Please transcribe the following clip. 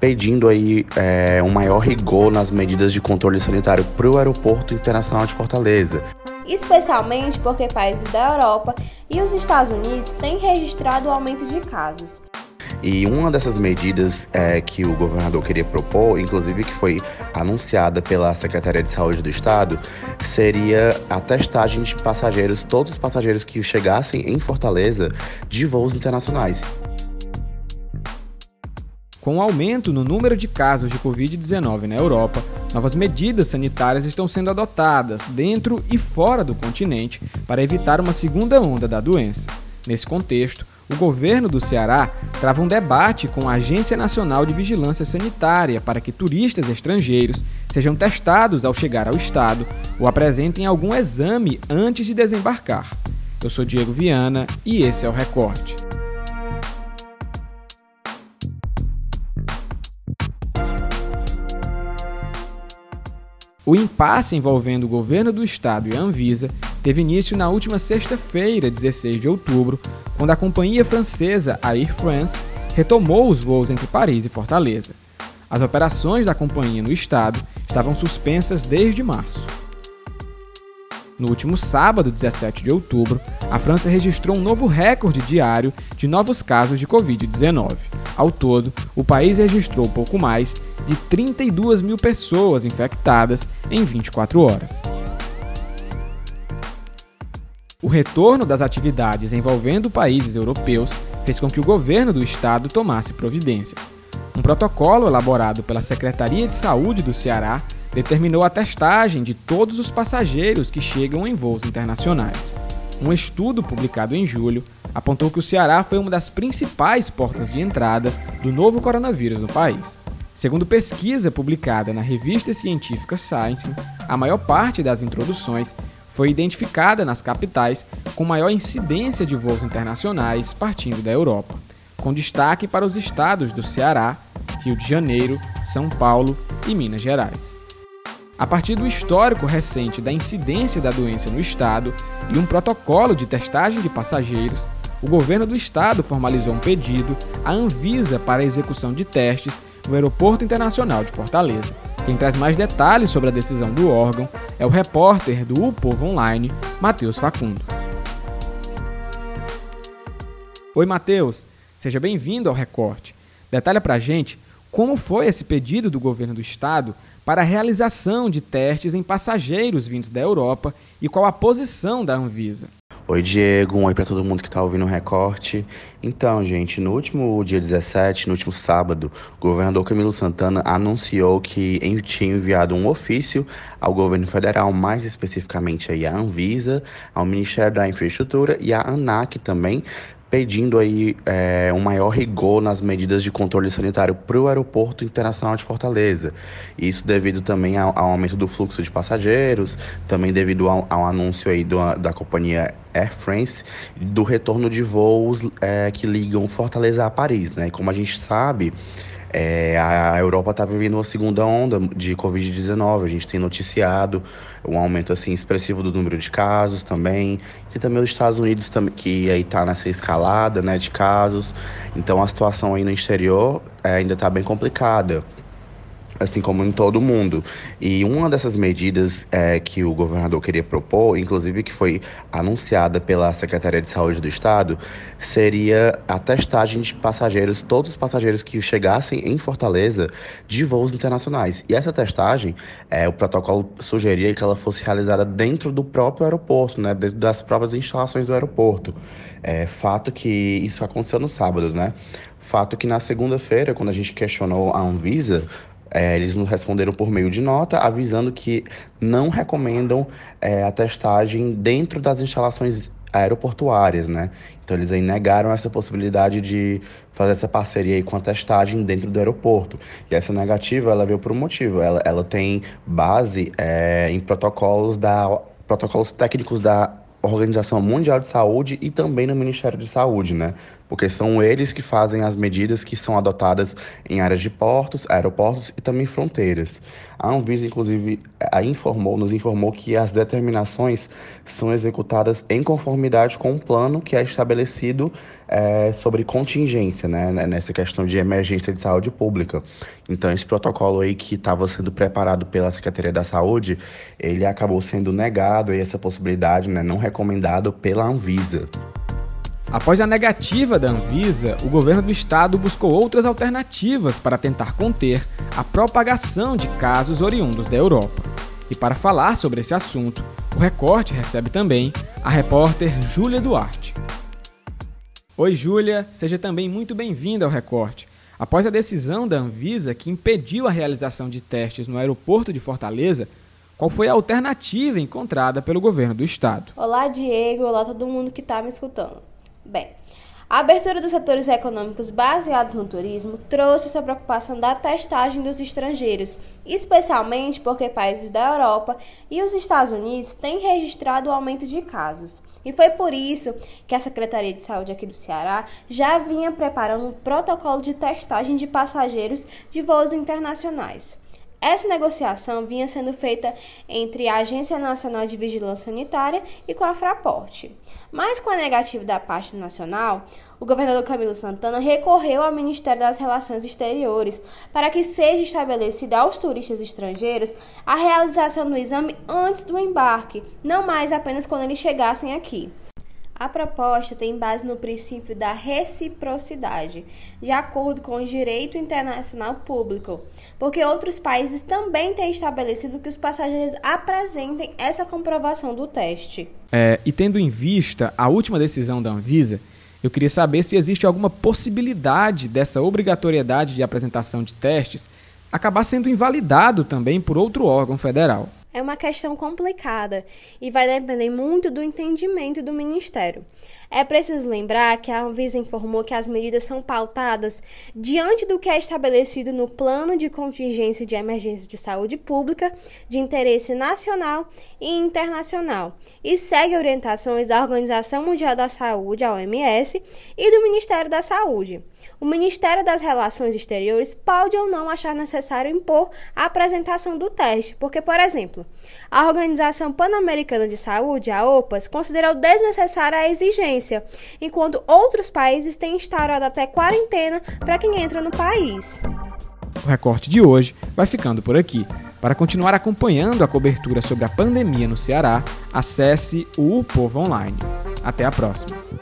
pedindo aí é, um maior rigor nas medidas de controle sanitário para o Aeroporto Internacional de Fortaleza. Especialmente porque países da Europa e os Estados Unidos têm registrado o aumento de casos. E uma dessas medidas é, que o governador queria propor, inclusive que foi anunciada pela Secretaria de Saúde do Estado, seria a testagem de passageiros, todos os passageiros que chegassem em Fortaleza de voos internacionais. Com o aumento no número de casos de Covid-19 na Europa, novas medidas sanitárias estão sendo adotadas dentro e fora do continente para evitar uma segunda onda da doença. Nesse contexto, o governo do Ceará trava um debate com a Agência Nacional de Vigilância Sanitária para que turistas estrangeiros sejam testados ao chegar ao estado ou apresentem algum exame antes de desembarcar. Eu sou Diego Viana e esse é o Recorte. O impasse envolvendo o governo do estado e a Anvisa teve início na última sexta-feira, 16 de outubro, quando a companhia francesa Air France retomou os voos entre Paris e Fortaleza. As operações da companhia no estado estavam suspensas desde março. No último sábado, 17 de outubro, a França registrou um novo recorde diário de novos casos de Covid-19. Ao todo, o país registrou pouco mais de 32 mil pessoas infectadas em 24 horas. O retorno das atividades envolvendo países europeus fez com que o governo do estado tomasse providências. Um protocolo elaborado pela Secretaria de Saúde do Ceará determinou a testagem de todos os passageiros que chegam em voos internacionais. Um estudo publicado em julho apontou que o Ceará foi uma das principais portas de entrada do novo coronavírus no país. Segundo pesquisa publicada na revista científica Science, a maior parte das introduções foi identificada nas capitais com maior incidência de voos internacionais partindo da Europa, com destaque para os estados do Ceará, Rio de Janeiro, São Paulo e Minas Gerais. A partir do histórico recente da incidência da doença no estado e um protocolo de testagem de passageiros, o governo do estado formalizou um pedido à Anvisa para a execução de testes no Aeroporto Internacional de Fortaleza. Quem traz mais detalhes sobre a decisão do órgão é o repórter do O Povo Online, Matheus Facundo. Oi, Matheus. Seja bem-vindo ao Recorte. Detalha pra gente como foi esse pedido do governo do estado para a realização de testes em passageiros vindos da Europa e qual a posição da Anvisa. Oi, Diego. Um oi para todo mundo que está ouvindo o recorte. Então, gente, no último dia 17, no último sábado, o governador Camilo Santana anunciou que tinha enviado um ofício ao governo federal, mais especificamente aí à Anvisa, ao Ministério da Infraestrutura e à ANAC também, pedindo aí é, um maior rigor nas medidas de controle sanitário para o Aeroporto Internacional de Fortaleza. Isso devido também ao, ao aumento do fluxo de passageiros, também devido ao, ao anúncio aí do, da companhia Air France do retorno de voos é, que ligam Fortaleza a Paris, né? Como a gente sabe, é, a Europa está vivendo uma segunda onda de Covid-19. A gente tem noticiado um aumento assim expressivo do número de casos também. E também os Estados Unidos também, que aí está nessa escalada né, de casos. Então a situação aí no exterior é, ainda está bem complicada assim como em todo mundo. E uma dessas medidas é, que o governador queria propor, inclusive que foi anunciada pela Secretaria de Saúde do Estado, seria a testagem de passageiros, todos os passageiros que chegassem em Fortaleza de voos internacionais. E essa testagem, é, o protocolo sugeria que ela fosse realizada dentro do próprio aeroporto, né, dentro das próprias instalações do aeroporto. É, fato que isso aconteceu no sábado, né? Fato que na segunda-feira, quando a gente questionou a Anvisa, é, eles nos responderam por meio de nota, avisando que não recomendam é, a testagem dentro das instalações aeroportuárias, né? Então eles aí negaram essa possibilidade de fazer essa parceria aí com a testagem dentro do aeroporto. E essa negativa, ela veio por um motivo. Ela, ela tem base é, em protocolos da protocolos técnicos da Organização Mundial de Saúde e também no Ministério de Saúde, né? Porque são eles que fazem as medidas que são adotadas em áreas de portos, aeroportos e também fronteiras. A Anvisa, inclusive, a informou, nos informou que as determinações são executadas em conformidade com o plano que é estabelecido é, sobre contingência, né, né, nessa questão de emergência de saúde pública. Então, esse protocolo aí que estava sendo preparado pela Secretaria da Saúde, ele acabou sendo negado aí essa possibilidade, né, não recomendado pela Anvisa. Após a negativa da Anvisa, o governo do estado buscou outras alternativas para tentar conter a propagação de casos oriundos da Europa. E para falar sobre esse assunto, o Recorte recebe também a repórter Júlia Duarte. Oi, Júlia, seja também muito bem-vinda ao Recorte. Após a decisão da Anvisa que impediu a realização de testes no aeroporto de Fortaleza, qual foi a alternativa encontrada pelo governo do estado? Olá, Diego. Olá, todo mundo que está me escutando. Bem, a abertura dos setores econômicos baseados no turismo trouxe essa preocupação da testagem dos estrangeiros, especialmente porque países da Europa e os Estados Unidos têm registrado o aumento de casos. E foi por isso que a Secretaria de Saúde aqui do Ceará já vinha preparando um protocolo de testagem de passageiros de voos internacionais. Essa negociação vinha sendo feita entre a Agência Nacional de Vigilância Sanitária e com a Fraporte. Mas com a negativa da parte nacional, o governador Camilo Santana recorreu ao Ministério das Relações Exteriores para que seja estabelecida aos turistas estrangeiros a realização do exame antes do embarque, não mais apenas quando eles chegassem aqui. A proposta tem base no princípio da reciprocidade, de acordo com o direito internacional público, porque outros países também têm estabelecido que os passageiros apresentem essa comprovação do teste. É, e tendo em vista a última decisão da Anvisa, eu queria saber se existe alguma possibilidade dessa obrigatoriedade de apresentação de testes acabar sendo invalidado também por outro órgão federal é uma questão complicada e vai depender muito do entendimento do Ministério. É preciso lembrar que a Anvisa informou que as medidas são pautadas diante do que é estabelecido no Plano de Contingência de Emergência de Saúde Pública de interesse nacional e internacional e segue orientações da Organização Mundial da Saúde, a OMS, e do Ministério da Saúde o Ministério das Relações Exteriores pode ou não achar necessário impor a apresentação do teste, porque, por exemplo, a Organização Pan-Americana de Saúde, a OPAS, considerou desnecessária a exigência, enquanto outros países têm instaurado até quarentena para quem entra no país. O recorte de hoje vai ficando por aqui. Para continuar acompanhando a cobertura sobre a pandemia no Ceará, acesse o Povo Online. Até a próxima.